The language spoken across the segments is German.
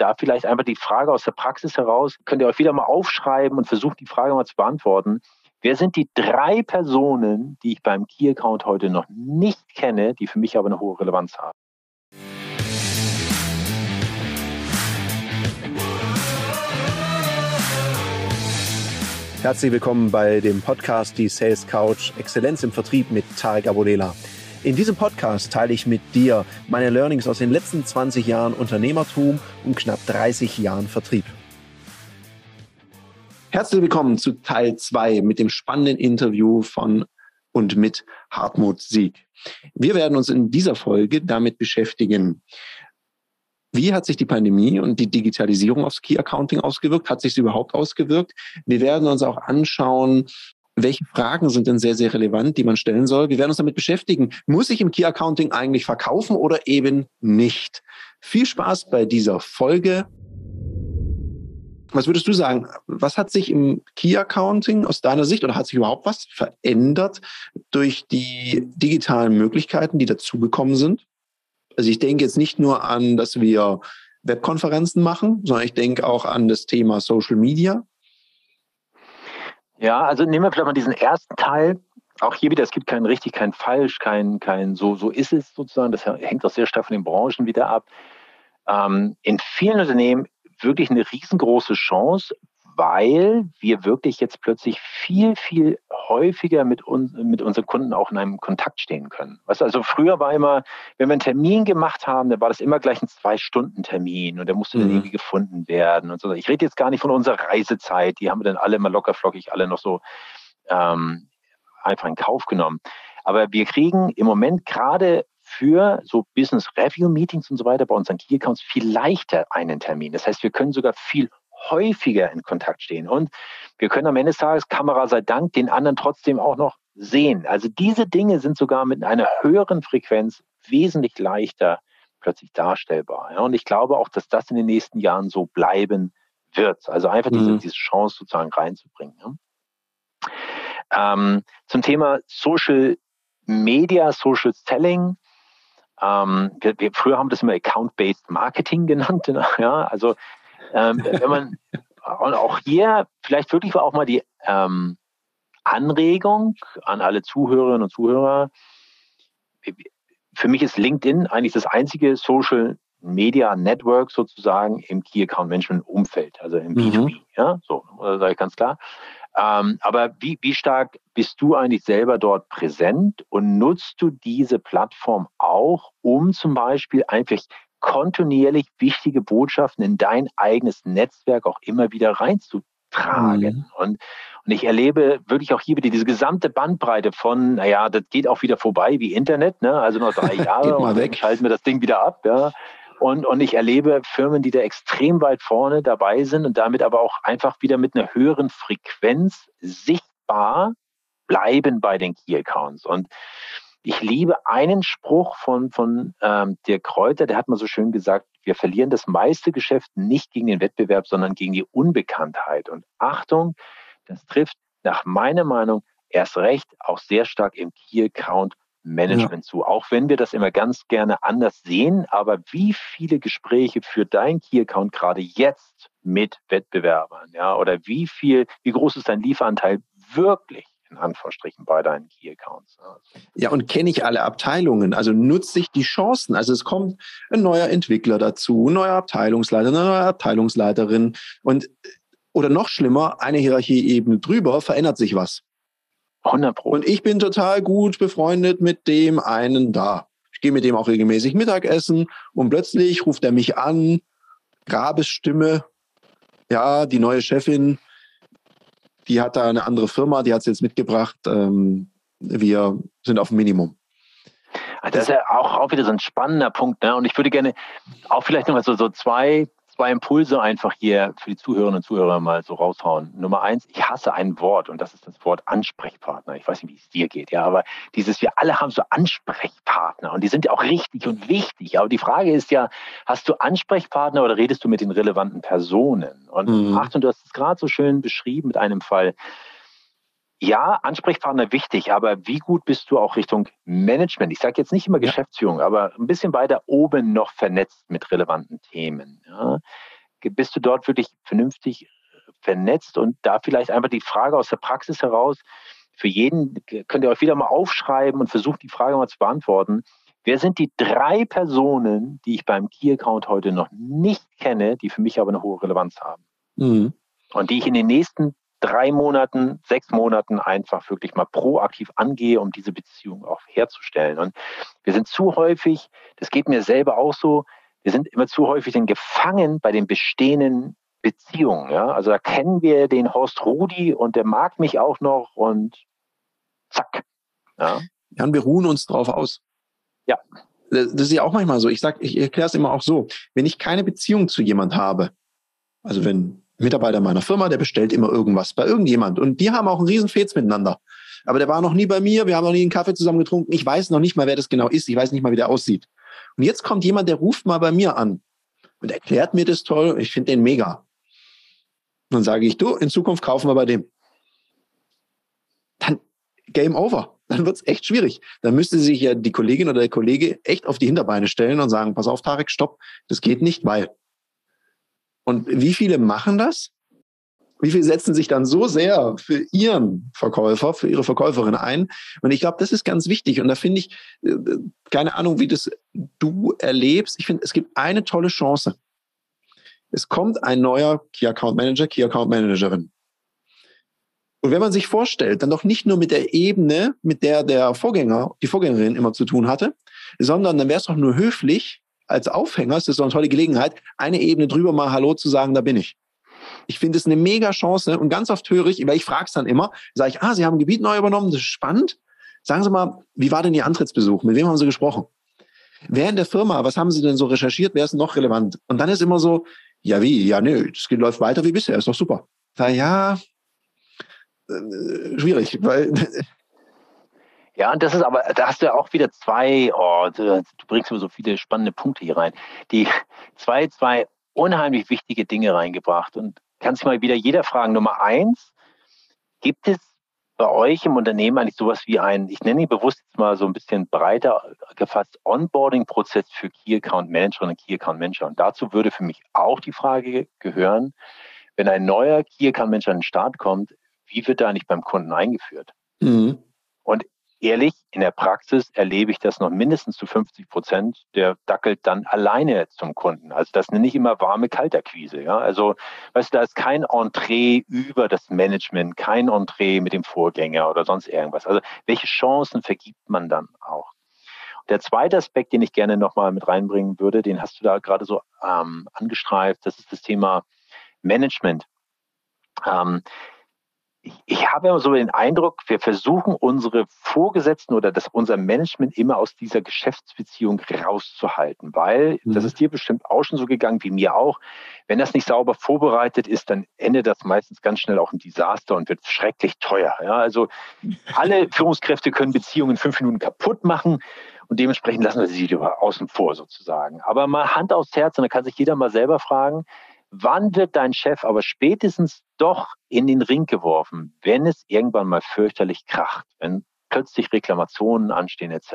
da vielleicht einfach die Frage aus der Praxis heraus, könnt ihr euch wieder mal aufschreiben und versuchen, die Frage mal zu beantworten. Wer sind die drei Personen, die ich beim Key Account heute noch nicht kenne, die für mich aber eine hohe Relevanz haben? Herzlich willkommen bei dem Podcast Die Sales Couch Exzellenz im Vertrieb mit Tarek Abodela. In diesem Podcast teile ich mit dir meine Learnings aus den letzten 20 Jahren Unternehmertum und knapp 30 Jahren Vertrieb. Herzlich willkommen zu Teil 2 mit dem spannenden Interview von und mit Hartmut Sieg. Wir werden uns in dieser Folge damit beschäftigen, wie hat sich die Pandemie und die Digitalisierung aufs Key Accounting ausgewirkt? Hat sich sie überhaupt ausgewirkt? Wir werden uns auch anschauen, welche Fragen sind denn sehr, sehr relevant, die man stellen soll. Wir werden uns damit beschäftigen. Muss ich im Key Accounting eigentlich verkaufen oder eben nicht? Viel Spaß bei dieser Folge. Was würdest du sagen? Was hat sich im Key Accounting aus deiner Sicht oder hat sich überhaupt was verändert durch die digitalen Möglichkeiten, die dazugekommen sind? Also ich denke jetzt nicht nur an, dass wir Webkonferenzen machen, sondern ich denke auch an das Thema Social Media. Ja, also nehmen wir vielleicht mal diesen ersten Teil. Auch hier wieder, es gibt kein richtig, kein falsch, kein, kein so, so ist es sozusagen. Das hängt auch sehr stark von den Branchen wieder ab. Ähm, in vielen Unternehmen wirklich eine riesengroße Chance, weil wir wirklich jetzt plötzlich viel, viel häufiger mit, uns, mit unseren Kunden auch in einem Kontakt stehen können. Was also früher war immer, wenn wir einen Termin gemacht haben, dann war das immer gleich ein Zwei-Stunden-Termin und der musste mhm. dann irgendwie gefunden werden und so. Ich rede jetzt gar nicht von unserer Reisezeit, die haben wir dann alle mal lockerflockig alle noch so ähm, einfach in Kauf genommen. Aber wir kriegen im Moment gerade für so Business Review Meetings und so weiter bei unseren Key Accounts viel leichter einen Termin. Das heißt, wir können sogar viel häufiger in Kontakt stehen und wir können am Ende des Tages, Kamera sei Dank, den anderen trotzdem auch noch sehen. Also diese Dinge sind sogar mit einer höheren Frequenz wesentlich leichter plötzlich darstellbar. Ja, und ich glaube auch, dass das in den nächsten Jahren so bleiben wird. Also einfach diese, mhm. diese Chance sozusagen reinzubringen. Ja. Ähm, zum Thema Social Media, Social Selling. Ähm, wir, wir, früher haben wir das immer Account-Based Marketing genannt. Ja, also ähm, wenn man und auch hier vielleicht wirklich auch mal die ähm, Anregung an alle Zuhörerinnen und Zuhörer. Für mich ist LinkedIn eigentlich das einzige Social Media Network sozusagen im Key Account Management Umfeld, also im mhm. B2B. Ja, so, sage ich ganz klar. Ähm, aber wie, wie stark bist du eigentlich selber dort präsent und nutzt du diese Plattform auch, um zum Beispiel einfach kontinuierlich wichtige Botschaften in dein eigenes Netzwerk auch immer wieder reinzutragen? Mhm. Und, und ich erlebe wirklich auch hier wieder diese gesamte Bandbreite von, naja, das geht auch wieder vorbei wie Internet, ne? also noch drei Jahre und dann schalten wir das Ding wieder ab. Ja? Und, und ich erlebe Firmen, die da extrem weit vorne dabei sind und damit aber auch einfach wieder mit einer höheren Frequenz sichtbar bleiben bei den Key Accounts. Und ich liebe einen Spruch von, von ähm, Dirk Kräuter, der hat mal so schön gesagt, wir verlieren das meiste Geschäft nicht gegen den Wettbewerb, sondern gegen die Unbekanntheit. Und Achtung, das trifft nach meiner Meinung erst recht auch sehr stark im Key Account Management ja. zu. Auch wenn wir das immer ganz gerne anders sehen, aber wie viele Gespräche führt dein Key Account gerade jetzt mit Wettbewerbern? Ja, oder wie viel, wie groß ist dein Lieferanteil wirklich? In Anführungsstrichen bei deinen Key Accounts. Ja, und kenne ich alle Abteilungen, also nutze ich die Chancen. Also es kommt ein neuer Entwickler dazu, ein neuer Abteilungsleiter, eine neue Abteilungsleiterin und oder noch schlimmer, eine Hierarchieebene drüber verändert sich was. 100 Pro. Und ich bin total gut befreundet mit dem einen da. Ich gehe mit dem auch regelmäßig Mittagessen und plötzlich ruft er mich an, Grabesstimme, ja, die neue Chefin, die hat da eine andere Firma, die hat es jetzt mitgebracht. Ähm, wir sind auf dem Minimum. Ah, das ist ja auch, auch wieder so ein spannender Punkt. Ne? Und ich würde gerne auch vielleicht noch so, so zwei zwei Impulse einfach hier für die Zuhörerinnen und Zuhörer mal so raushauen. Nummer eins, ich hasse ein Wort und das ist das Wort Ansprechpartner. Ich weiß nicht, wie es dir geht, ja, aber dieses, wir alle haben so Ansprechpartner und die sind ja auch richtig und wichtig. Aber die Frage ist ja, hast du Ansprechpartner oder redest du mit den relevanten Personen? Und mhm. Achtung, du hast es gerade so schön beschrieben mit einem Fall ja, Ansprechpartner wichtig, aber wie gut bist du auch Richtung Management? Ich sage jetzt nicht immer ja. Geschäftsführung, aber ein bisschen weiter oben noch vernetzt mit relevanten Themen. Ja? bist du dort wirklich vernünftig vernetzt und da vielleicht einfach die Frage aus der Praxis heraus, für jeden könnt ihr euch wieder mal aufschreiben und versucht die Frage mal zu beantworten. Wer sind die drei Personen, die ich beim Key-Account heute noch nicht kenne, die für mich aber eine hohe Relevanz haben? Mhm. Und die ich in den nächsten drei Monaten, sechs Monaten einfach wirklich mal proaktiv angehe, um diese Beziehung auch herzustellen. Und wir sind zu häufig, das geht mir selber auch so, wir sind immer zu häufig dann gefangen bei den bestehenden Beziehungen. Ja? Also da kennen wir den Horst Rudi und der mag mich auch noch und zack. Ja, ja und wir ruhen uns drauf aus. Ja. Das ist ja auch manchmal so. Ich sag, ich erkläre es immer auch so. Wenn ich keine Beziehung zu jemand habe, also wenn Mitarbeiter meiner Firma, der bestellt immer irgendwas bei irgendjemand. Und die haben auch einen riesen Fets miteinander. Aber der war noch nie bei mir, wir haben noch nie einen Kaffee zusammen getrunken. Ich weiß noch nicht mal, wer das genau ist. Ich weiß nicht mal, wie der aussieht. Und jetzt kommt jemand, der ruft mal bei mir an und erklärt mir das toll. Ich finde den mega. Und dann sage ich, du, in Zukunft kaufen wir bei dem. Dann Game over. Dann wird's echt schwierig. Dann müsste sich ja die Kollegin oder der Kollege echt auf die Hinterbeine stellen und sagen, pass auf, Tarek, stopp, das geht nicht, weil. Und wie viele machen das? Wie viele setzen sich dann so sehr für ihren Verkäufer, für ihre Verkäuferin ein? Und ich glaube, das ist ganz wichtig. Und da finde ich, äh, keine Ahnung, wie das du erlebst. Ich finde, es gibt eine tolle Chance. Es kommt ein neuer Key Account Manager, Key Account Managerin. Und wenn man sich vorstellt, dann doch nicht nur mit der Ebene, mit der der Vorgänger, die Vorgängerin immer zu tun hatte, sondern dann wäre es doch nur höflich, als Aufhänger, es ist so eine tolle Gelegenheit, eine Ebene drüber mal Hallo zu sagen, da bin ich. Ich finde es eine mega Chance und ganz oft höre ich, weil ich frage es dann immer, sage ich, ah, Sie haben ein Gebiet neu übernommen, das ist spannend. Sagen Sie mal, wie war denn Ihr Antrittsbesuch? Mit wem haben Sie gesprochen? Wer in der Firma, was haben Sie denn so recherchiert? Wer ist noch relevant? Und dann ist immer so, ja wie? Ja, nö, das läuft weiter wie bisher, ist doch super. Da ja, äh, schwierig, weil ja, und das ist aber, da hast du ja auch wieder zwei, oh, du, du bringst mir so viele spannende Punkte hier rein. Die zwei, zwei unheimlich wichtige Dinge reingebracht. Und kannst mal wieder jeder fragen. Nummer eins, gibt es bei euch im Unternehmen eigentlich sowas wie ein, ich nenne ihn bewusst jetzt mal so ein bisschen breiter gefasst, Onboarding-Prozess für Key Account Manager und Key Account Manager? Und dazu würde für mich auch die Frage gehören, wenn ein neuer Key Account Manager an den Start kommt, wie wird er eigentlich beim Kunden eingeführt? Mhm. Und ehrlich, in der Praxis erlebe ich das noch mindestens zu 50 Prozent. Der dackelt dann alleine zum Kunden. Also das nenne ich immer warme Kalterquise. Ja? Also, weißt du, da ist kein Entree über das Management, kein Entree mit dem Vorgänger oder sonst irgendwas. Also welche Chancen vergibt man dann auch? Der zweite Aspekt, den ich gerne nochmal mit reinbringen würde, den hast du da gerade so ähm, angestreift, das ist das Thema Management. Ähm, ich habe immer so den Eindruck, wir versuchen unsere Vorgesetzten oder das, unser Management immer aus dieser Geschäftsbeziehung rauszuhalten, weil mhm. das ist dir bestimmt auch schon so gegangen wie mir auch. Wenn das nicht sauber vorbereitet ist, dann endet das meistens ganz schnell auch ein Desaster und wird schrecklich teuer. Ja, also alle Führungskräfte können Beziehungen in fünf Minuten kaputt machen und dementsprechend lassen wir sie lieber außen vor sozusagen. Aber mal Hand aufs Herz und da kann sich jeder mal selber fragen, Wann wird dein Chef aber spätestens doch in den Ring geworfen, wenn es irgendwann mal fürchterlich kracht, wenn plötzlich Reklamationen anstehen etc.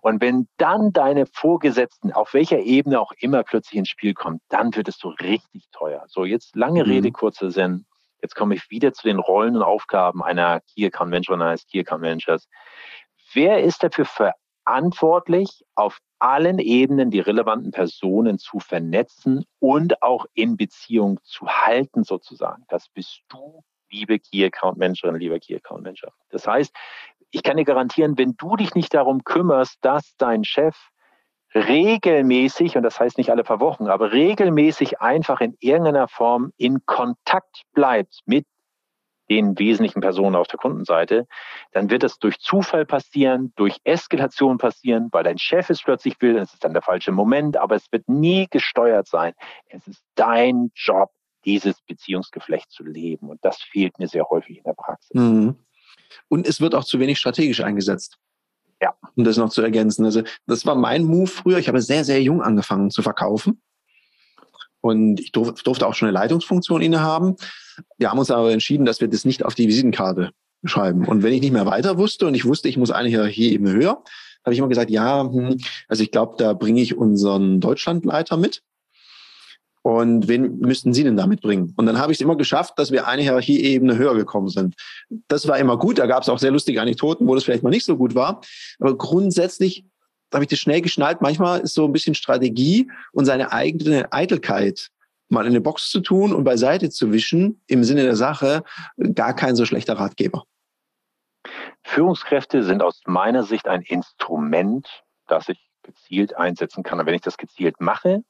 Und wenn dann deine Vorgesetzten auf welcher Ebene auch immer plötzlich ins Spiel kommen, dann wird es so richtig teuer. So, jetzt lange mhm. Rede, kurzer Sinn. Jetzt komme ich wieder zu den Rollen und Aufgaben einer Key Account Manager und eines Key Account Managers. Wer ist dafür verantwortlich, auf allen Ebenen die relevanten Personen zu vernetzen und auch in Beziehung zu halten sozusagen. Das bist du, liebe Key Account Managerin, lieber Key Account Manager. Das heißt, ich kann dir garantieren, wenn du dich nicht darum kümmerst, dass dein Chef regelmäßig, und das heißt nicht alle paar Wochen, aber regelmäßig einfach in irgendeiner Form in Kontakt bleibt mit den wesentlichen Personen auf der Kundenseite, dann wird es durch Zufall passieren, durch Eskalation passieren, weil dein Chef es plötzlich will, es ist dann der falsche Moment, aber es wird nie gesteuert sein. Es ist dein Job, dieses Beziehungsgeflecht zu leben. Und das fehlt mir sehr häufig in der Praxis. Mhm. Und es wird auch zu wenig strategisch eingesetzt. Ja. Um das noch zu ergänzen. Also, das war mein Move früher. Ich habe sehr, sehr jung angefangen zu verkaufen. Und ich durfte auch schon eine Leitungsfunktion innehaben. Wir haben uns aber entschieden, dass wir das nicht auf die Visitenkarte schreiben. Und wenn ich nicht mehr weiter wusste und ich wusste, ich muss eigentlich hier eben höher, habe ich immer gesagt, ja, hm, also ich glaube, da bringe ich unseren Deutschlandleiter mit. Und wen müssten Sie denn damit bringen? Und dann habe ich es immer geschafft, dass wir eine Hierarchieebene höher gekommen sind. Das war immer gut. Da gab es auch sehr lustige Anekdoten, wo das vielleicht mal nicht so gut war. Aber grundsätzlich habe ich das schnell geschnallt. Manchmal ist so ein bisschen Strategie und seine eigene Eitelkeit mal in eine Box zu tun und beiseite zu wischen, im Sinne der Sache, gar kein so schlechter Ratgeber. Führungskräfte sind aus meiner Sicht ein Instrument, das ich gezielt einsetzen kann. Und wenn ich das gezielt mache,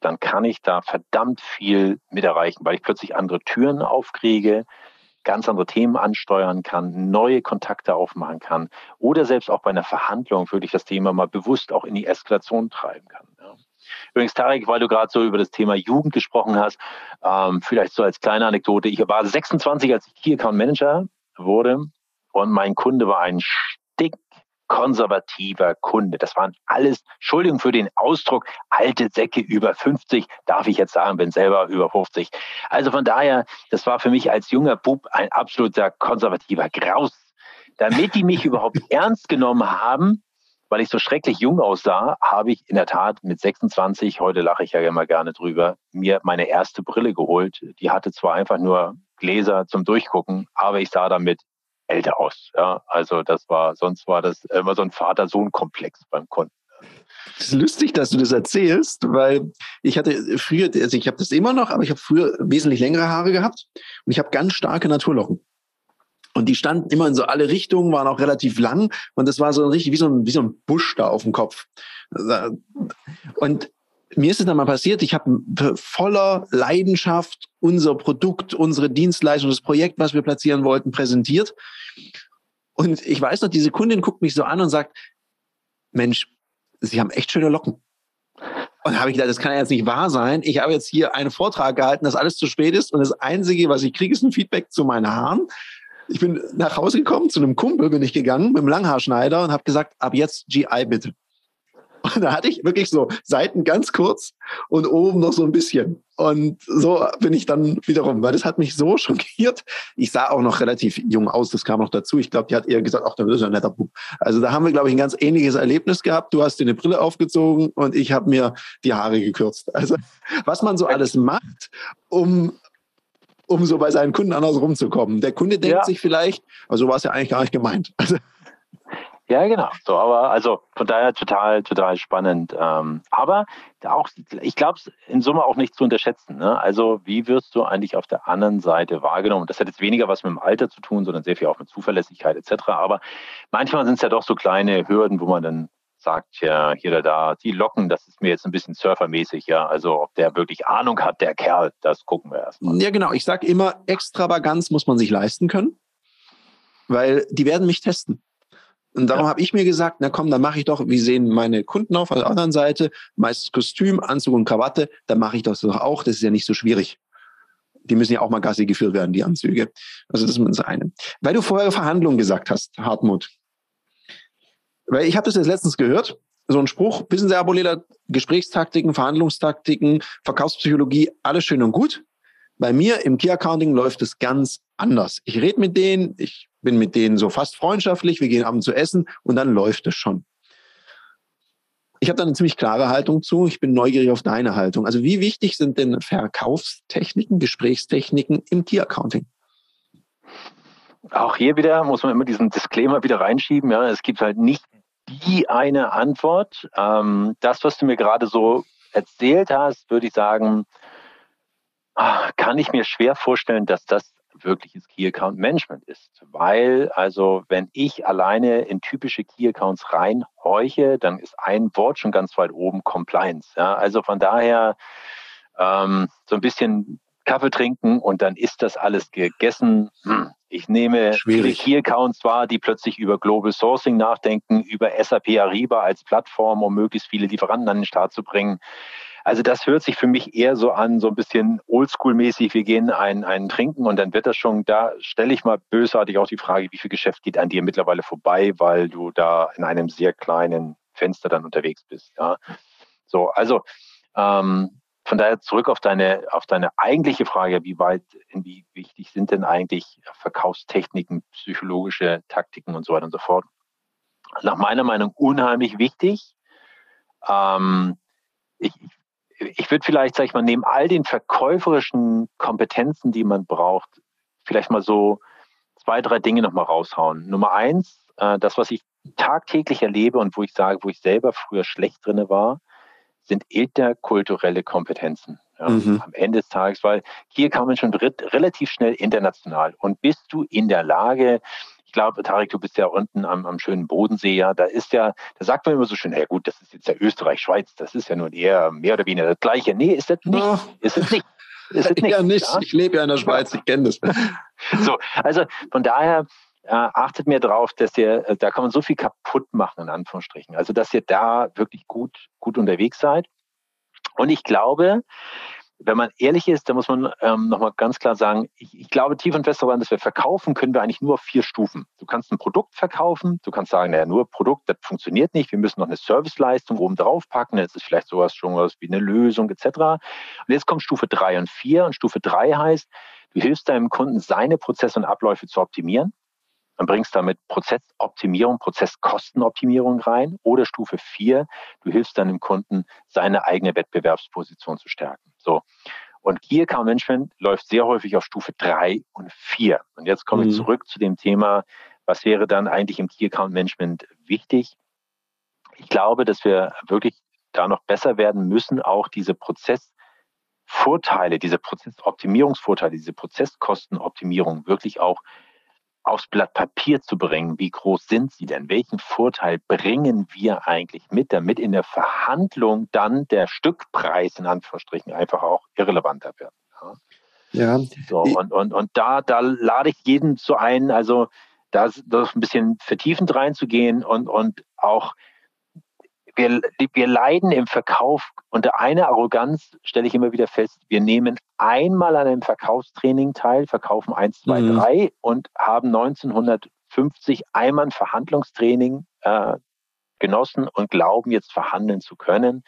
dann kann ich da verdammt viel mit erreichen, weil ich plötzlich andere Türen aufkriege, ganz andere Themen ansteuern kann, neue Kontakte aufmachen kann oder selbst auch bei einer Verhandlung wirklich das Thema mal bewusst auch in die Eskalation treiben kann. Ja. Übrigens, Tarek, weil du gerade so über das Thema Jugend gesprochen hast, ähm, vielleicht so als kleine Anekdote. Ich war 26, als ich Key Account Manager wurde und mein Kunde war ein stick konservativer Kunde. Das waren alles, Entschuldigung für den Ausdruck, alte Säcke über 50, darf ich jetzt sagen, bin selber über 50. Also von daher, das war für mich als junger Bub ein absoluter konservativer Graus. Damit die mich überhaupt ernst genommen haben, weil ich so schrecklich jung aussah, habe ich in der Tat mit 26, heute lache ich ja immer gerne drüber, mir meine erste Brille geholt. Die hatte zwar einfach nur Gläser zum Durchgucken, aber ich sah damit älter aus. Ja, also das war, sonst war das immer so ein Vater-Sohn-Komplex beim Kunden. Es ist lustig, dass du das erzählst, weil ich hatte früher, also ich habe das immer noch, aber ich habe früher wesentlich längere Haare gehabt und ich habe ganz starke Naturlocken. Und die standen immer in so alle Richtungen, waren auch relativ lang und das war so richtig wie so ein, wie so ein Busch da auf dem Kopf. Und mir ist es dann mal passiert, ich habe voller Leidenschaft unser Produkt, unsere Dienstleistung, das Projekt, was wir platzieren wollten, präsentiert. Und ich weiß noch, diese Kundin guckt mich so an und sagt, Mensch, Sie haben echt schöne Locken. Und habe ich gedacht, das kann ja jetzt nicht wahr sein. Ich habe jetzt hier einen Vortrag gehalten, dass alles zu spät ist und das Einzige, was ich kriege, ist ein Feedback zu meinen Haaren. Ich bin nach Hause gekommen, zu einem Kumpel bin ich gegangen mit dem Langhaarschneider und habe gesagt, ab jetzt GI bitte. Und da hatte ich wirklich so Seiten ganz kurz und oben noch so ein bisschen. Und so bin ich dann wiederum, weil das hat mich so schockiert. Ich sah auch noch relativ jung aus, das kam noch dazu. Ich glaube, die hat eher gesagt, ach, da ist ein netter Bub. Also da haben wir, glaube ich, ein ganz ähnliches Erlebnis gehabt. Du hast dir eine Brille aufgezogen und ich habe mir die Haare gekürzt. Also was man so alles macht, um um so bei seinen Kunden anders rumzukommen. Der Kunde denkt ja. sich vielleicht, also war es ja eigentlich gar nicht gemeint. Also, ja, genau. So, aber also von daher total, total spannend. Ähm, aber auch, ich glaube, in Summe auch nicht zu unterschätzen. Ne? Also wie wirst du eigentlich auf der anderen Seite wahrgenommen? Das hat jetzt weniger was mit dem Alter zu tun, sondern sehr viel auch mit Zuverlässigkeit etc. Aber manchmal sind es ja doch so kleine Hürden, wo man dann sagt, ja, hier oder da, die Locken, das ist mir jetzt ein bisschen surfermäßig, ja. Also ob der wirklich Ahnung hat, der Kerl, das gucken wir erstmal. Ja, genau. Ich sage immer, Extravaganz muss man sich leisten können, weil die werden mich testen. Und darum ja. habe ich mir gesagt, na komm, dann mache ich doch, wie sehen meine Kunden auf, auf der anderen Seite, meistens Kostüm, Anzug und Krawatte, dann mache ich das doch auch, das ist ja nicht so schwierig. Die müssen ja auch mal Gassi geführt werden, die Anzüge. Also das ist das eine. Weil du vorher Verhandlungen gesagt hast, Hartmut. Weil ich habe das jetzt letztens gehört, so ein Spruch, wissen Sie, Aboleda, Gesprächstaktiken, Verhandlungstaktiken, Verkaufspsychologie, alles schön und gut. Bei mir im Key Accounting läuft es ganz anders. Ich rede mit denen, ich bin mit denen so fast freundschaftlich, wir gehen abends zu essen und dann läuft es schon. Ich habe da eine ziemlich klare Haltung zu. Ich bin neugierig auf deine Haltung. Also wie wichtig sind denn Verkaufstechniken, Gesprächstechniken im Key Accounting? Auch hier wieder muss man immer diesen Disclaimer wieder reinschieben. Ja, es gibt halt nicht die eine Antwort. Ähm, das, was du mir gerade so erzählt hast, würde ich sagen, ah, kann ich mir schwer vorstellen, dass das wirkliches Key Account Management ist. Weil, also, wenn ich alleine in typische Key Accounts reinhorche, dann ist ein Wort schon ganz weit oben Compliance. Ja, also von daher ähm, so ein bisschen Kaffee trinken und dann ist das alles gegessen. Hm. Ich nehme Schwierig. viele Key Accounts wahr, die plötzlich über Global Sourcing nachdenken, über SAP Ariba als Plattform, um möglichst viele Lieferanten an den Start zu bringen. Also das hört sich für mich eher so an, so ein bisschen oldschool-mäßig, wir gehen einen, einen trinken und dann wird das schon, da stelle ich mal bösartig auch die Frage, wie viel Geschäft geht an dir mittlerweile vorbei, weil du da in einem sehr kleinen Fenster dann unterwegs bist. Ja. So, also ähm, von daher zurück auf deine, auf deine eigentliche Frage, wie weit, wie wichtig sind denn eigentlich Verkaufstechniken, psychologische Taktiken und so weiter und so fort. Nach meiner Meinung unheimlich wichtig. Ähm, ich, ich würde vielleicht, sag ich mal, neben all den verkäuferischen Kompetenzen, die man braucht, vielleicht mal so zwei, drei Dinge nochmal raushauen. Nummer eins, äh, das, was ich tagtäglich erlebe und wo ich sage, wo ich selber früher schlecht drinne war, sind interkulturelle Kompetenzen. Ja, mhm. Am Ende des Tages, weil hier kann man schon relativ schnell international. Und bist du in der Lage, ich glaube, Tarek, du bist ja unten am, am schönen Bodensee, ja, da ist ja, da sagt man immer so schön, ja gut, das ist jetzt ja Österreich, Schweiz, das ist ja nur eher mehr oder weniger das Gleiche. Nee, ist das nicht. Oh. Ist es nicht. Ist es nicht. Ja, nicht. Ja? Ich lebe ja in der Schweiz, ich kenne das. So, also von daher, äh, achtet mir drauf, dass ihr, äh, da kann man so viel kaputt machen, in Anführungsstrichen. Also, dass ihr da wirklich gut, gut unterwegs seid. Und ich glaube, wenn man ehrlich ist, da muss man ähm, nochmal ganz klar sagen, ich, ich glaube tief und fest daran, dass wir verkaufen können wir eigentlich nur auf vier Stufen. Du kannst ein Produkt verkaufen, du kannst sagen, naja, nur Produkt, das funktioniert nicht, wir müssen noch eine Serviceleistung oben drauf packen, das ist vielleicht sowas schon was wie eine Lösung etc. Und jetzt kommt Stufe drei und vier und Stufe drei heißt, du hilfst deinem Kunden, seine Prozesse und Abläufe zu optimieren dann bringst damit Prozessoptimierung, Prozesskostenoptimierung rein. Oder Stufe vier, du hilfst dann dem Kunden, seine eigene Wettbewerbsposition zu stärken. So. Und Key Account Management läuft sehr häufig auf Stufe drei und vier. Und jetzt komme mhm. ich zurück zu dem Thema, was wäre dann eigentlich im Key Account Management wichtig? Ich glaube, dass wir wirklich da noch besser werden müssen, auch diese Prozessvorteile, diese Prozessoptimierungsvorteile, diese Prozesskostenoptimierung wirklich auch aufs Blatt Papier zu bringen. Wie groß sind sie denn? Welchen Vorteil bringen wir eigentlich mit, damit in der Verhandlung dann der Stückpreis in Anführungsstrichen einfach auch irrelevanter wird? Ja. ja. So, und, und, und da, da lade ich jeden zu ein, also da, ein bisschen vertiefend reinzugehen und, und auch wir, wir leiden im Verkauf unter einer Arroganz, stelle ich immer wieder fest. Wir nehmen einmal an einem Verkaufstraining teil, verkaufen 1, 2, mhm. 3 und haben 1950 einmal ein Verhandlungstraining äh, genossen und glauben jetzt verhandeln zu können.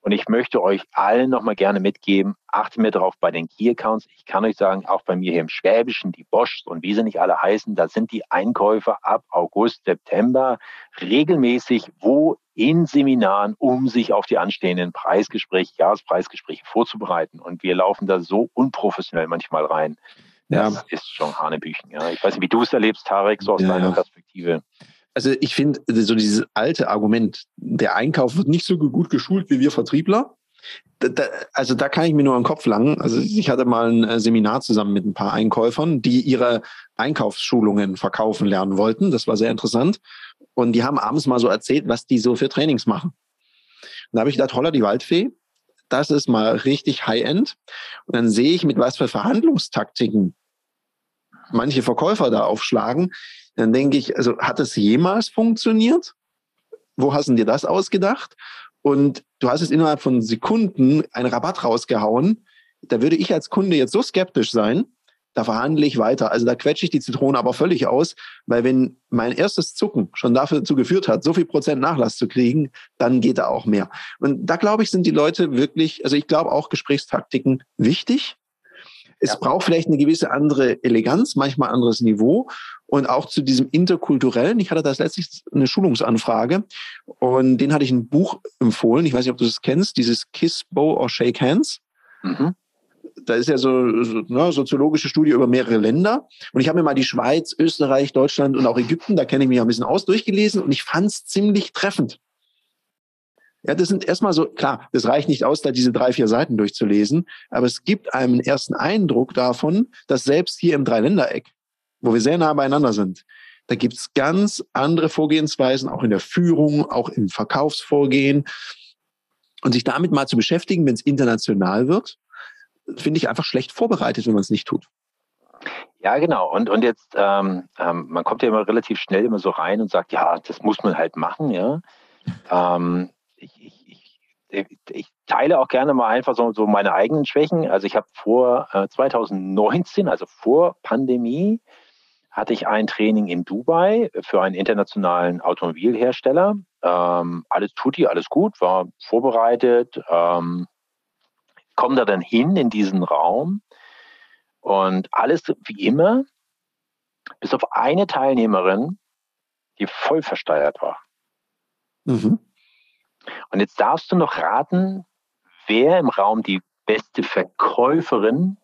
Und ich möchte euch allen nochmal gerne mitgeben, achte mir darauf bei den Key Accounts. Ich kann euch sagen, auch bei mir hier im Schwäbischen, die Bosch und wie sie nicht alle heißen, da sind die Einkäufer ab August, September regelmäßig wo in Seminaren, um sich auf die anstehenden Preisgespräche, Jahrespreisgespräche vorzubereiten. Und wir laufen da so unprofessionell manchmal rein. Das ja. ist schon Hanebüchen. Ja. Ich weiß nicht, wie du es erlebst, Tarek, so aus ja. deiner Perspektive also ich finde so dieses alte Argument, der Einkauf wird nicht so gut geschult wie wir Vertriebler. Da, da, also da kann ich mir nur den Kopf langen. Also ich hatte mal ein äh, Seminar zusammen mit ein paar Einkäufern, die ihre Einkaufsschulungen verkaufen lernen wollten. Das war sehr interessant. Und die haben abends mal so erzählt, was die so für Trainings machen. Und da habe ich gedacht, holla die Waldfee, das ist mal richtig High-End. Und dann sehe ich, mit was für Verhandlungstaktiken manche Verkäufer da aufschlagen dann denke ich, also hat es jemals funktioniert? Wo hast du dir das ausgedacht? Und du hast es innerhalb von Sekunden einen Rabatt rausgehauen. Da würde ich als Kunde jetzt so skeptisch sein, da verhandle ich weiter. Also da quetsche ich die Zitrone aber völlig aus, weil wenn mein erstes Zucken schon dazu geführt hat, so viel Prozent Nachlass zu kriegen, dann geht da auch mehr. Und da glaube ich, sind die Leute wirklich, also ich glaube auch Gesprächstaktiken wichtig. Es ja. braucht vielleicht eine gewisse andere Eleganz, manchmal anderes Niveau und auch zu diesem interkulturellen. Ich hatte das letztlich eine Schulungsanfrage und den hatte ich ein Buch empfohlen. Ich weiß nicht, ob du das kennst, dieses Kiss, Bow or Shake Hands. Mhm. Da ist ja so, so ne, soziologische Studie über mehrere Länder. Und ich habe mir mal die Schweiz, Österreich, Deutschland und auch Ägypten, da kenne ich mich ein bisschen aus, durchgelesen und ich fand es ziemlich treffend. Ja, das sind erstmal so, klar, das reicht nicht aus, da diese drei, vier Seiten durchzulesen, aber es gibt einem einen ersten Eindruck davon, dass selbst hier im Dreiländereck, wo wir sehr nah beieinander sind, da gibt's ganz andere Vorgehensweisen, auch in der Führung, auch im Verkaufsvorgehen. Und sich damit mal zu beschäftigen, wenn es international wird, finde ich einfach schlecht vorbereitet, wenn man es nicht tut. Ja, genau. Und, und jetzt, ähm, ähm, man kommt ja immer relativ schnell immer so rein und sagt, ja, das muss man halt machen, ja. Ähm, ich, ich, ich, teile auch gerne mal einfach so, so meine eigenen Schwächen. Also ich habe vor äh, 2019, also vor Pandemie, hatte ich ein Training in Dubai für einen internationalen Automobilhersteller. Ähm, alles tutti, alles gut, war vorbereitet. Ähm, komme da dann hin in diesen Raum und alles wie immer, bis auf eine Teilnehmerin, die voll versteuert war. Mhm. Und jetzt darfst du noch raten, wer im Raum die beste Verkäuferin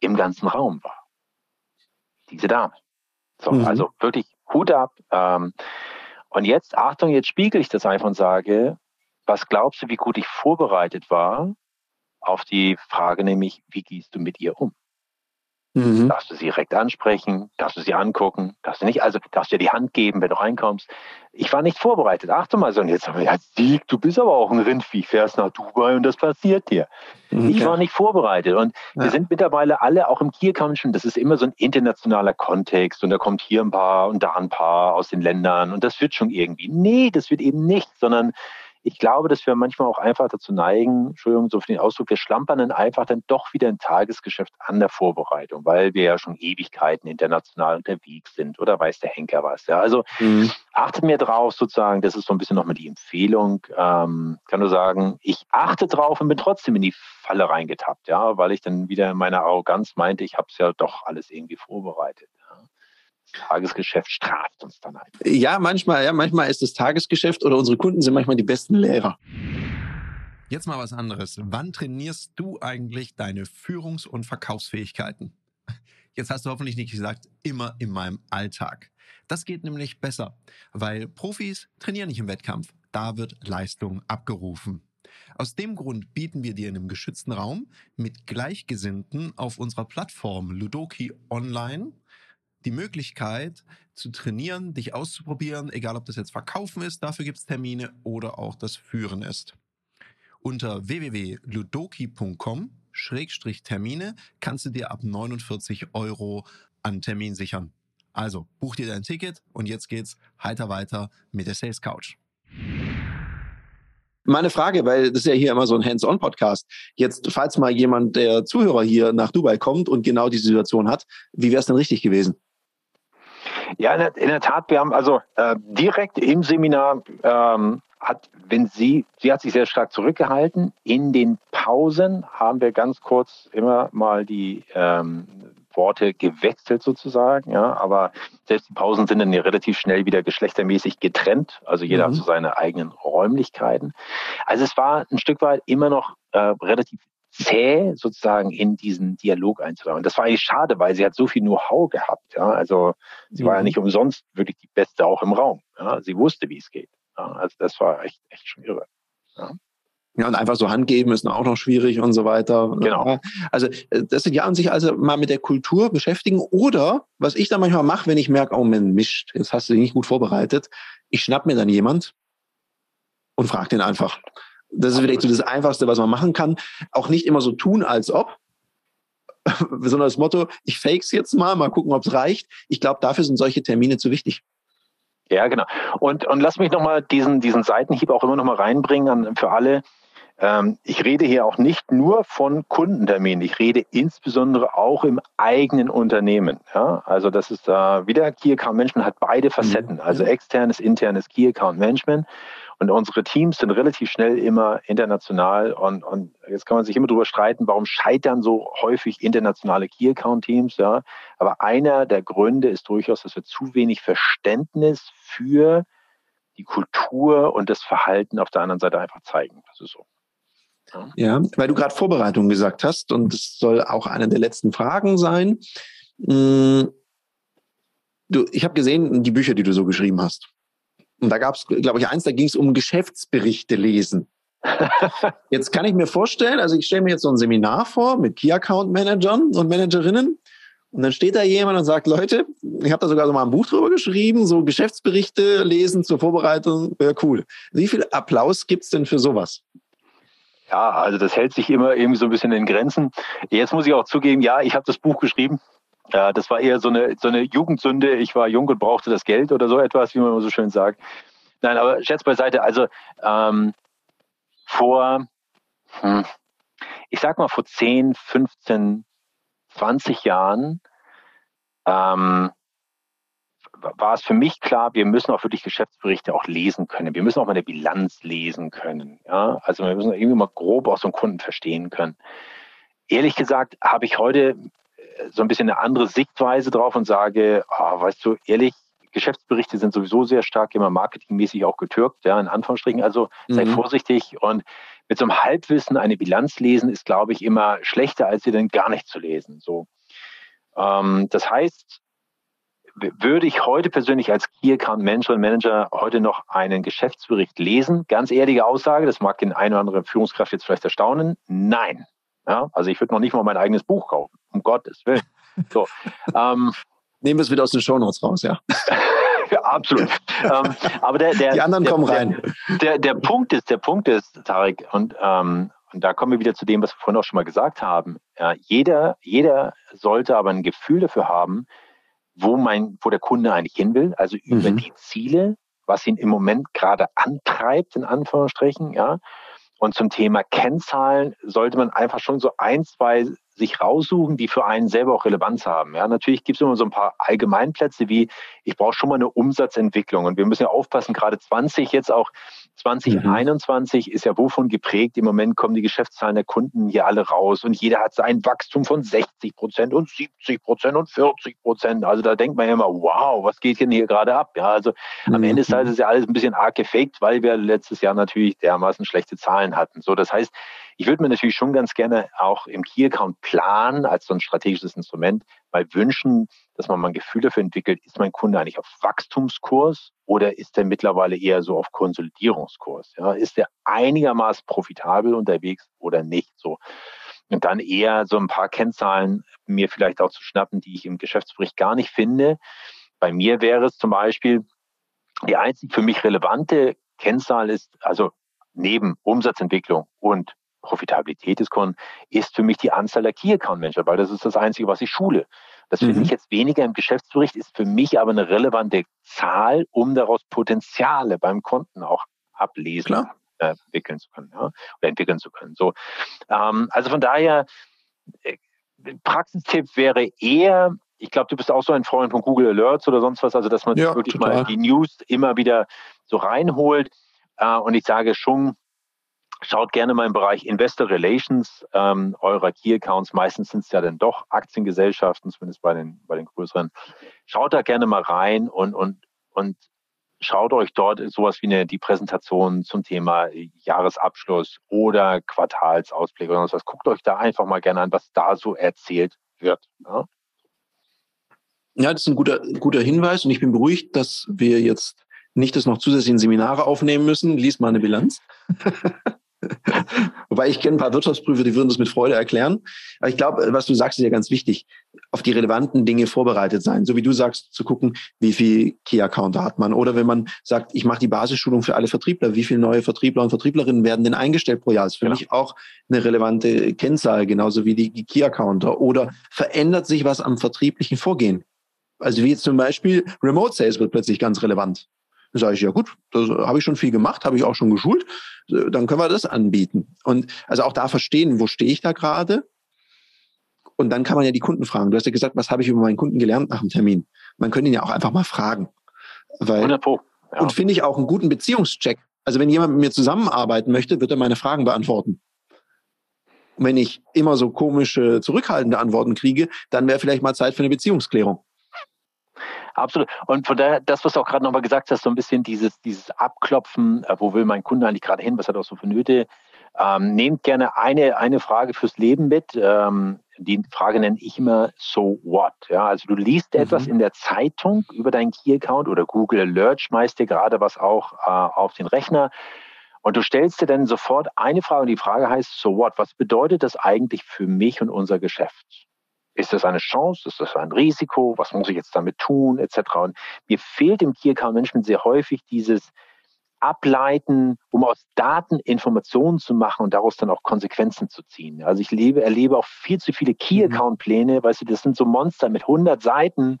im ganzen Raum war. Diese Dame. So, mhm. Also wirklich Hut ab. Ähm, und jetzt, Achtung, jetzt spiegel ich das einfach und sage, was glaubst du, wie gut ich vorbereitet war auf die Frage, nämlich, wie gehst du mit ihr um? Mhm. Darfst du sie direkt ansprechen? Darfst du sie angucken? Darfst du nicht, also darfst du dir die Hand geben, wenn du reinkommst? Ich war nicht vorbereitet. Achte mal so, und jetzt haben wir, ja, Sieg, du bist aber auch ein Rindvieh, fährst nach Dubai und das passiert dir. Mhm. Ich war nicht vorbereitet. Und ja. wir sind mittlerweile alle auch im Key Account das ist immer so ein internationaler Kontext und da kommt hier ein paar und da ein paar aus den Ländern und das wird schon irgendwie. Nee, das wird eben nicht, sondern ich glaube, dass wir manchmal auch einfach dazu neigen, Entschuldigung, so für den Ausdruck, wir schlampern dann einfach dann doch wieder ein Tagesgeschäft an der Vorbereitung, weil wir ja schon Ewigkeiten international unterwegs sind oder weiß der Henker was. Ja, also mhm. achtet mir drauf sozusagen, das ist so ein bisschen nochmal die Empfehlung. Ähm, kann nur sagen, ich achte drauf und bin trotzdem in die Falle reingetappt, ja, weil ich dann wieder in meiner Arroganz meinte, ich habe es ja doch alles irgendwie vorbereitet. Tagesgeschäft straft uns dann ein. Ja, manchmal, ja, manchmal ist das Tagesgeschäft oder unsere Kunden sind manchmal die besten Lehrer. Jetzt mal was anderes. Wann trainierst du eigentlich deine Führungs- und Verkaufsfähigkeiten? Jetzt hast du hoffentlich nicht gesagt, immer in meinem Alltag. Das geht nämlich besser, weil Profis trainieren nicht im Wettkampf. Da wird Leistung abgerufen. Aus dem Grund bieten wir dir in einem geschützten Raum mit Gleichgesinnten auf unserer Plattform Ludoki Online die Möglichkeit zu trainieren, dich auszuprobieren, egal ob das jetzt Verkaufen ist, dafür gibt es Termine oder auch das Führen ist. Unter www.ludoki.com Termine kannst du dir ab 49 Euro an Termin sichern. Also buch dir dein Ticket und jetzt geht's heiter weiter mit der Sales Couch. Meine Frage, weil das ist ja hier immer so ein Hands-on-Podcast. Jetzt, falls mal jemand, der Zuhörer hier nach Dubai kommt und genau diese Situation hat, wie wäre es denn richtig gewesen? Ja, in der, in der Tat, wir haben also äh, direkt im Seminar ähm, hat, wenn sie, sie hat sich sehr stark zurückgehalten. In den Pausen haben wir ganz kurz immer mal die ähm, Worte gewechselt sozusagen, ja, aber selbst die Pausen sind dann ja relativ schnell wieder geschlechtermäßig getrennt, also jeder mhm. hat so seine eigenen Räumlichkeiten. Also es war ein Stück weit immer noch äh, relativ zäh sozusagen in diesen Dialog einzuladen. Das war eigentlich schade, weil sie hat so viel Know-how gehabt. Ja? Also sie war ja mhm. nicht umsonst wirklich die Beste auch im Raum. Ja? Sie wusste, wie es geht. Ja? Also das war echt, echt schon irre. Ja. Ja, und einfach so Hand geben ist auch noch schwierig und so weiter. Genau. Also äh, das sind ja an sich also mal mit der Kultur beschäftigen. Oder was ich dann manchmal mache, wenn ich merke, oh man, mischt, jetzt hast du dich nicht gut vorbereitet, ich schnapp mir dann jemand und frage den einfach. Das ist vielleicht so das Einfachste, was man machen kann. Auch nicht immer so tun, als ob, sondern das Motto, ich fakes jetzt mal, mal gucken, ob es reicht. Ich glaube, dafür sind solche Termine zu wichtig. Ja, genau. Und, und lass mich nochmal diesen, diesen Seitenhieb auch immer nochmal reinbringen an, für alle. Ähm, ich rede hier auch nicht nur von Kundenterminen. Ich rede insbesondere auch im eigenen Unternehmen. Ja? Also das ist äh, wieder Key Account Management hat beide Facetten. Mhm. Also externes, internes Key Account Management. Und unsere Teams sind relativ schnell immer international. Und, und jetzt kann man sich immer darüber streiten, warum scheitern so häufig internationale Key Account Teams. Ja. Aber einer der Gründe ist durchaus, dass wir zu wenig Verständnis für die Kultur und das Verhalten auf der anderen Seite einfach zeigen. Das ist so. Ja, ja weil du gerade Vorbereitung gesagt hast und das soll auch eine der letzten Fragen sein. Hm, du, ich habe gesehen, die Bücher, die du so geschrieben hast. Und da gab es, glaube ich, eins, da ging es um Geschäftsberichte lesen. jetzt kann ich mir vorstellen, also ich stelle mir jetzt so ein Seminar vor mit Key Account Managern und Managerinnen. Und dann steht da jemand und sagt, Leute, ich habe da sogar so mal ein Buch drüber geschrieben, so Geschäftsberichte lesen zur Vorbereitung, wäre cool. Wie viel Applaus gibt's denn für sowas? Ja, also das hält sich immer irgendwie so ein bisschen in Grenzen. Jetzt muss ich auch zugeben, ja, ich habe das Buch geschrieben. Ja, das war eher so eine, so eine Jugendsünde. Ich war jung und brauchte das Geld oder so etwas, wie man so schön sagt. Nein, aber Scherz beiseite. Also ähm, vor, hm, ich sag mal vor 10, 15, 20 Jahren ähm, war es für mich klar, wir müssen auch wirklich Geschäftsberichte auch lesen können. Wir müssen auch mal eine Bilanz lesen können. Ja? Also wir müssen irgendwie mal grob aus so einem Kunden verstehen können. Ehrlich gesagt habe ich heute so ein bisschen eine andere Sichtweise drauf und sage, oh, weißt du, ehrlich, Geschäftsberichte sind sowieso sehr stark immer marketingmäßig auch getürkt, ja, in Anführungsstrichen. Also sei mhm. vorsichtig und mit so einem Halbwissen eine Bilanz lesen, ist, glaube ich, immer schlechter, als sie dann gar nicht zu lesen. So. Ähm, das heißt, würde ich heute persönlich als Key Account Manager und Manager heute noch einen Geschäftsbericht lesen? Ganz ehrliche Aussage, das mag den einen oder anderen Führungskraft jetzt vielleicht erstaunen. Nein. Ja, also ich würde noch nicht mal mein eigenes Buch kaufen, um Gottes Willen. So, ähm, Nehmen wir es wieder aus den Shownotes raus, ja. ja absolut. ähm, aber der, der, die anderen der, kommen rein. Der, der, Punkt ist, der Punkt ist, Tarek, und, ähm, und da kommen wir wieder zu dem, was wir vorhin auch schon mal gesagt haben. Ja, jeder, jeder sollte aber ein Gefühl dafür haben, wo mein, wo der Kunde eigentlich hin will, also über mhm. die Ziele, was ihn im Moment gerade antreibt, in Anführungsstrichen, ja. Und zum Thema Kennzahlen sollte man einfach schon so ein, zwei sich raussuchen, die für einen selber auch Relevanz haben. Ja, natürlich gibt es immer so ein paar Allgemeinplätze wie, ich brauche schon mal eine Umsatzentwicklung. Und wir müssen ja aufpassen, gerade 20 jetzt auch 2021 mhm. ist ja wovon geprägt? Im Moment kommen die Geschäftszahlen der Kunden hier alle raus und jeder hat sein Wachstum von 60 Prozent und 70 Prozent und 40 Prozent. Also da denkt man ja immer, wow, was geht denn hier gerade ab? Ja, also mhm. am Ende ist es ja alles ein bisschen arg gefaked, weil wir letztes Jahr natürlich dermaßen schlechte Zahlen hatten. So, das heißt, ich würde mir natürlich schon ganz gerne auch im Key Account Plan als so ein strategisches Instrument mal wünschen, dass man mal ein Gefühl dafür entwickelt, ist mein Kunde eigentlich auf Wachstumskurs oder ist er mittlerweile eher so auf Konsolidierungskurs? Ja, ist er einigermaßen profitabel unterwegs oder nicht so? Und dann eher so ein paar Kennzahlen mir vielleicht auch zu schnappen, die ich im Geschäftsbericht gar nicht finde. Bei mir wäre es zum Beispiel, die einzig für mich relevante Kennzahl ist, also neben Umsatzentwicklung und Profitabilität des Kunden, ist für mich die Anzahl der Key Account Manager, weil das ist das Einzige, was ich schule. Das mhm. finde ich jetzt weniger im Geschäftsbericht, ist für mich aber eine relevante Zahl, um daraus Potenziale beim Kunden auch ablesen, Klar. Äh, entwickeln zu können, ja, oder entwickeln zu können. So, ähm, also von daher, äh, Praxistipp wäre eher, ich glaube, du bist auch so ein Freund von Google Alerts oder sonst was, also dass man ja, wirklich total. mal die News immer wieder so reinholt. Äh, und ich sage schon, Schaut gerne mal im Bereich Investor Relations ähm, eurer Key Accounts. Meistens sind es ja dann doch Aktiengesellschaften, zumindest bei den, bei den größeren. Schaut da gerne mal rein und, und, und schaut euch dort sowas wie eine, die Präsentation zum Thema Jahresabschluss oder Quartalsausblick oder was. Guckt euch da einfach mal gerne an, was da so erzählt wird. Ja, ja das ist ein guter, guter Hinweis und ich bin beruhigt, dass wir jetzt nicht das noch zusätzlichen Seminare aufnehmen müssen. Lies mal eine Bilanz. Wobei ich kenne ein paar Wirtschaftsprüfer, die würden das mit Freude erklären. Aber ich glaube, was du sagst, ist ja ganz wichtig. Auf die relevanten Dinge vorbereitet sein. So wie du sagst, zu gucken, wie viel Key-Accounter hat man. Oder wenn man sagt, ich mache die Basisschulung für alle Vertriebler, wie viele neue Vertriebler und Vertrieblerinnen werden denn eingestellt pro Jahr? Das ist für ja. mich auch eine relevante Kennzahl, genauso wie die Key-Accounter. Oder verändert sich was am vertrieblichen Vorgehen? Also wie jetzt zum Beispiel Remote Sales wird plötzlich ganz relevant. Dann sage ich, ja gut, das habe ich schon viel gemacht, habe ich auch schon geschult, dann können wir das anbieten. Und also auch da verstehen, wo stehe ich da gerade? Und dann kann man ja die Kunden fragen. Du hast ja gesagt, was habe ich über meinen Kunden gelernt nach dem Termin? Man könnte ihn ja auch einfach mal fragen. Weil, 100 Pro. Ja. Und finde ich auch einen guten Beziehungscheck. Also wenn jemand mit mir zusammenarbeiten möchte, wird er meine Fragen beantworten. Und wenn ich immer so komische, zurückhaltende Antworten kriege, dann wäre vielleicht mal Zeit für eine Beziehungsklärung. Absolut. Und von daher, das, was du auch gerade nochmal gesagt hast, so ein bisschen dieses, dieses Abklopfen, äh, wo will mein Kunde eigentlich gerade hin, was hat er auch so für Nöte, ähm, nehmt gerne eine, eine Frage fürs Leben mit. Ähm, die Frage nenne ich immer So what? Ja, also du liest mhm. etwas in der Zeitung über deinen Key-Account oder Google Alert schmeißt dir gerade was auch äh, auf den Rechner. Und du stellst dir dann sofort eine Frage und die Frage heißt, so what? Was bedeutet das eigentlich für mich und unser Geschäft? Ist das eine Chance? Ist das ein Risiko? Was muss ich jetzt damit tun? Etc. Und mir fehlt im Key Account Management sehr häufig dieses Ableiten, um aus Daten Informationen zu machen und daraus dann auch Konsequenzen zu ziehen. Also ich lebe, erlebe auch viel zu viele Key mhm. Account Pläne, weißt du, das sind so Monster mit 100 Seiten,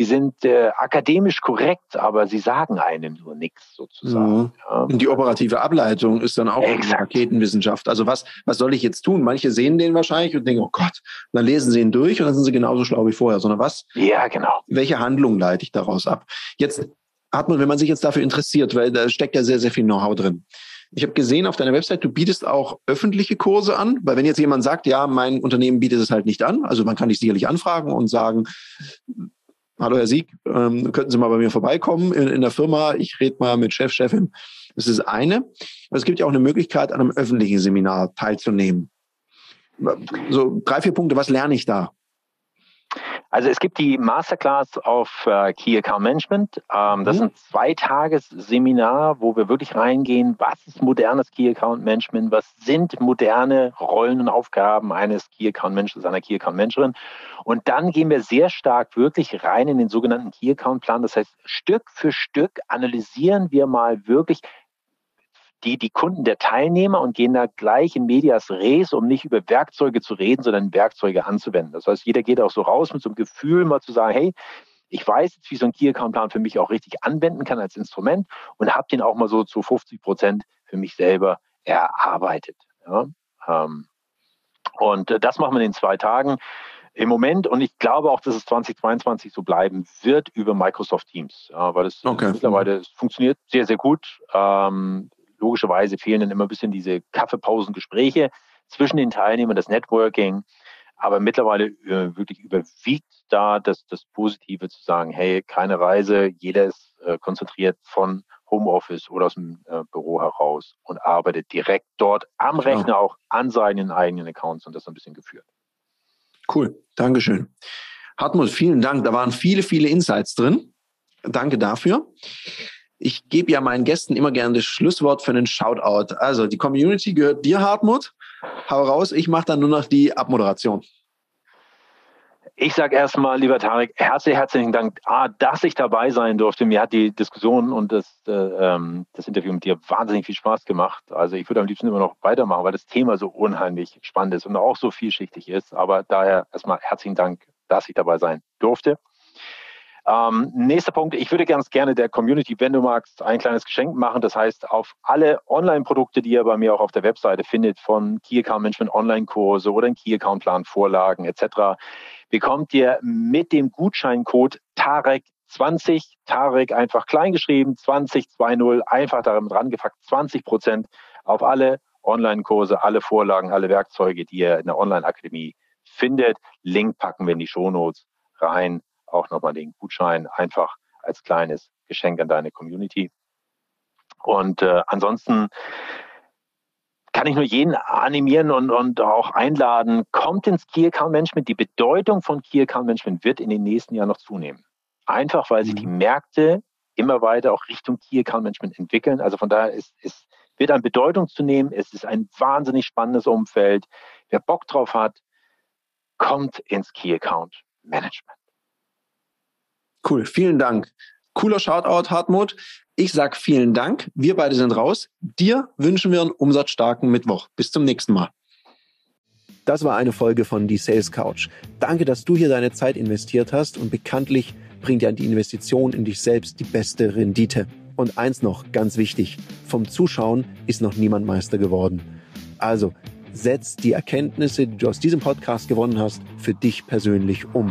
die sind äh, akademisch korrekt, aber sie sagen einem nur nichts sozusagen. Mhm. Ja. Und die operative Ableitung ist dann auch. Raketenwissenschaft. Also was, was soll ich jetzt tun? Manche sehen den wahrscheinlich und denken, oh Gott, und dann lesen sie ihn durch und dann sind sie genauso schlau wie vorher. Sondern was? Ja, genau. Welche Handlung leite ich daraus ab? Jetzt hat man, wenn man sich jetzt dafür interessiert, weil da steckt ja sehr, sehr viel Know-how drin. Ich habe gesehen auf deiner Website, du bietest auch öffentliche Kurse an, weil wenn jetzt jemand sagt, ja, mein Unternehmen bietet es halt nicht an, also man kann dich sicherlich anfragen und sagen, hallo Herr Sieg, ähm, könnten Sie mal bei mir vorbeikommen in, in der Firma, ich rede mal mit Chef, Chefin Das ist eine. Es gibt ja auch eine Möglichkeit, an einem öffentlichen Seminar teilzunehmen. So drei, vier Punkte, was lerne ich da? Also es gibt die Masterclass auf äh, Key Account Management. Ähm, das mhm. ist ein Zweitages-Seminar, wo wir wirklich reingehen, was ist modernes Key Account Management, was sind moderne Rollen und Aufgaben eines Key Account Managers, einer Key Account Managerin. Und dann gehen wir sehr stark wirklich rein in den sogenannten Key Account Plan. Das heißt, Stück für Stück analysieren wir mal wirklich, die, die Kunden der Teilnehmer und gehen da gleich in Medias Res, um nicht über Werkzeuge zu reden, sondern Werkzeuge anzuwenden. Das heißt, jeder geht auch so raus mit so einem Gefühl, mal zu sagen, hey, ich weiß jetzt, wie so ein Key Account Plan für mich auch richtig anwenden kann als Instrument und habe den auch mal so zu 50 Prozent für mich selber erarbeitet. Ja? Ähm, und das machen wir in zwei Tagen im Moment, und ich glaube auch, dass es 2022 so bleiben wird, über Microsoft Teams, weil es okay. mittlerweile es funktioniert sehr, sehr gut. Ähm, logischerweise fehlen dann immer ein bisschen diese Kaffeepausengespräche zwischen den Teilnehmern, das Networking. Aber mittlerweile äh, wirklich überwiegt da das, das Positive zu sagen, hey, keine Reise, jeder ist äh, konzentriert von Homeoffice oder aus dem äh, Büro heraus und arbeitet direkt dort am Rechner auch an seinen eigenen Accounts und das ein bisschen geführt. Cool, Dankeschön. Hartmut, vielen Dank. Da waren viele, viele Insights drin. Danke dafür. Ich gebe ja meinen Gästen immer gerne das Schlusswort für einen Shoutout. Also die Community gehört dir, Hartmut. Hau raus, ich mache dann nur noch die Abmoderation. Ich sage erstmal, lieber Tarek, herzlich, herzlichen Dank, A, dass ich dabei sein durfte. Mir hat die Diskussion und das, äh, ähm, das Interview mit dir wahnsinnig viel Spaß gemacht. Also ich würde am liebsten immer noch weitermachen, weil das Thema so unheimlich spannend ist und auch so vielschichtig ist. Aber daher erstmal herzlichen Dank, dass ich dabei sein durfte. Ähm, nächster Punkt, ich würde ganz gerne der Community, wenn du magst, ein kleines Geschenk machen. Das heißt, auf alle Online-Produkte, die ihr bei mir auch auf der Webseite findet, von Key Account Management Online-Kurse oder ein Key Account Plan, Vorlagen etc., bekommt ihr mit dem Gutscheincode TAREK 20, Tarek einfach kleingeschrieben, 2020, einfach damit rangefackt, 20 Prozent auf alle Online-Kurse, alle Vorlagen, alle Werkzeuge, die ihr in der Online-Akademie findet. Link packen wir in die Shownotes rein auch nochmal den Gutschein einfach als kleines Geschenk an deine Community. Und äh, ansonsten kann ich nur jeden animieren und, und auch einladen, kommt ins Key Account Management. Die Bedeutung von Key Account Management wird in den nächsten Jahren noch zunehmen. Einfach, weil sich die mhm. Märkte immer weiter auch Richtung Key Account Management entwickeln. Also von daher ist, ist, wird an Bedeutung zu nehmen. Es ist ein wahnsinnig spannendes Umfeld. Wer Bock drauf hat, kommt ins Key Account Management. Cool, vielen Dank. Cooler Shoutout, Hartmut. Ich sag vielen Dank. Wir beide sind raus. Dir wünschen wir einen umsatzstarken Mittwoch. Bis zum nächsten Mal. Das war eine Folge von Die Sales Couch. Danke, dass du hier deine Zeit investiert hast und bekanntlich bringt ja die Investition in dich selbst die beste Rendite. Und eins noch, ganz wichtig, vom Zuschauen ist noch niemand Meister geworden. Also, setz die Erkenntnisse, die du aus diesem Podcast gewonnen hast, für dich persönlich um.